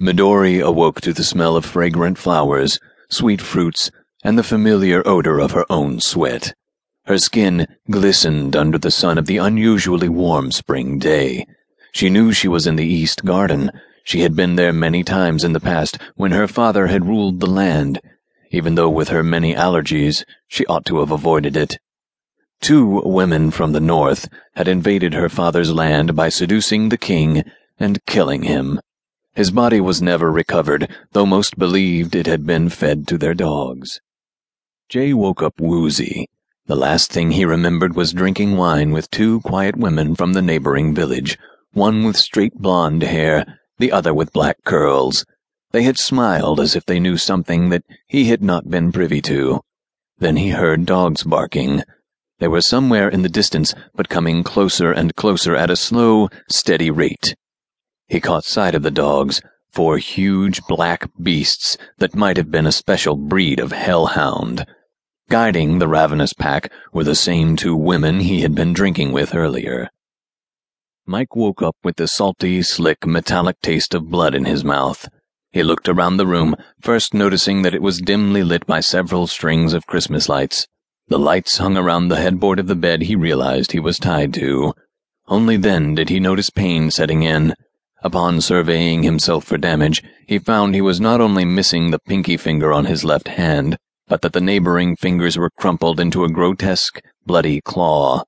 Midori awoke to the smell of fragrant flowers, sweet fruits, and the familiar odor of her own sweat. Her skin glistened under the sun of the unusually warm spring day. She knew she was in the East Garden. She had been there many times in the past when her father had ruled the land, even though with her many allergies she ought to have avoided it. Two women from the north had invaded her father's land by seducing the king and killing him. His body was never recovered, though most believed it had been fed to their dogs. Jay woke up woozy. The last thing he remembered was drinking wine with two quiet women from the neighboring village, one with straight blonde hair, the other with black curls. They had smiled as if they knew something that he had not been privy to. Then he heard dogs barking. They were somewhere in the distance, but coming closer and closer at a slow, steady rate. He caught sight of the dogs, four huge black beasts that might have been a special breed of hellhound. Guiding the ravenous pack were the same two women he had been drinking with earlier. Mike woke up with the salty, slick, metallic taste of blood in his mouth. He looked around the room, first noticing that it was dimly lit by several strings of Christmas lights. The lights hung around the headboard of the bed he realized he was tied to. Only then did he notice pain setting in. Upon surveying himself for damage, he found he was not only missing the pinky finger on his left hand, but that the neighboring fingers were crumpled into a grotesque, bloody claw.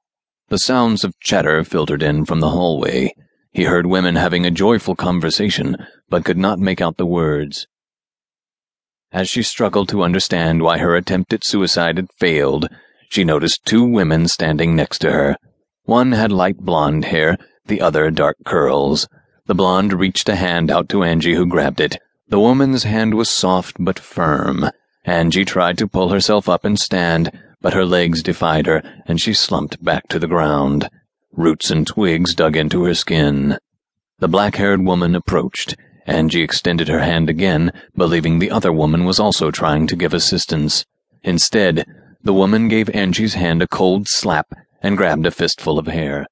The sounds of chatter filtered in from the hallway. He heard women having a joyful conversation, but could not make out the words. As she struggled to understand why her attempt at suicide had failed, she noticed two women standing next to her. One had light blonde hair, the other dark curls. The blonde reached a hand out to Angie, who grabbed it. The woman's hand was soft but firm. Angie tried to pull herself up and stand, but her legs defied her, and she slumped back to the ground. Roots and twigs dug into her skin. The black haired woman approached. Angie extended her hand again, believing the other woman was also trying to give assistance. Instead, the woman gave Angie's hand a cold slap and grabbed a fistful of hair.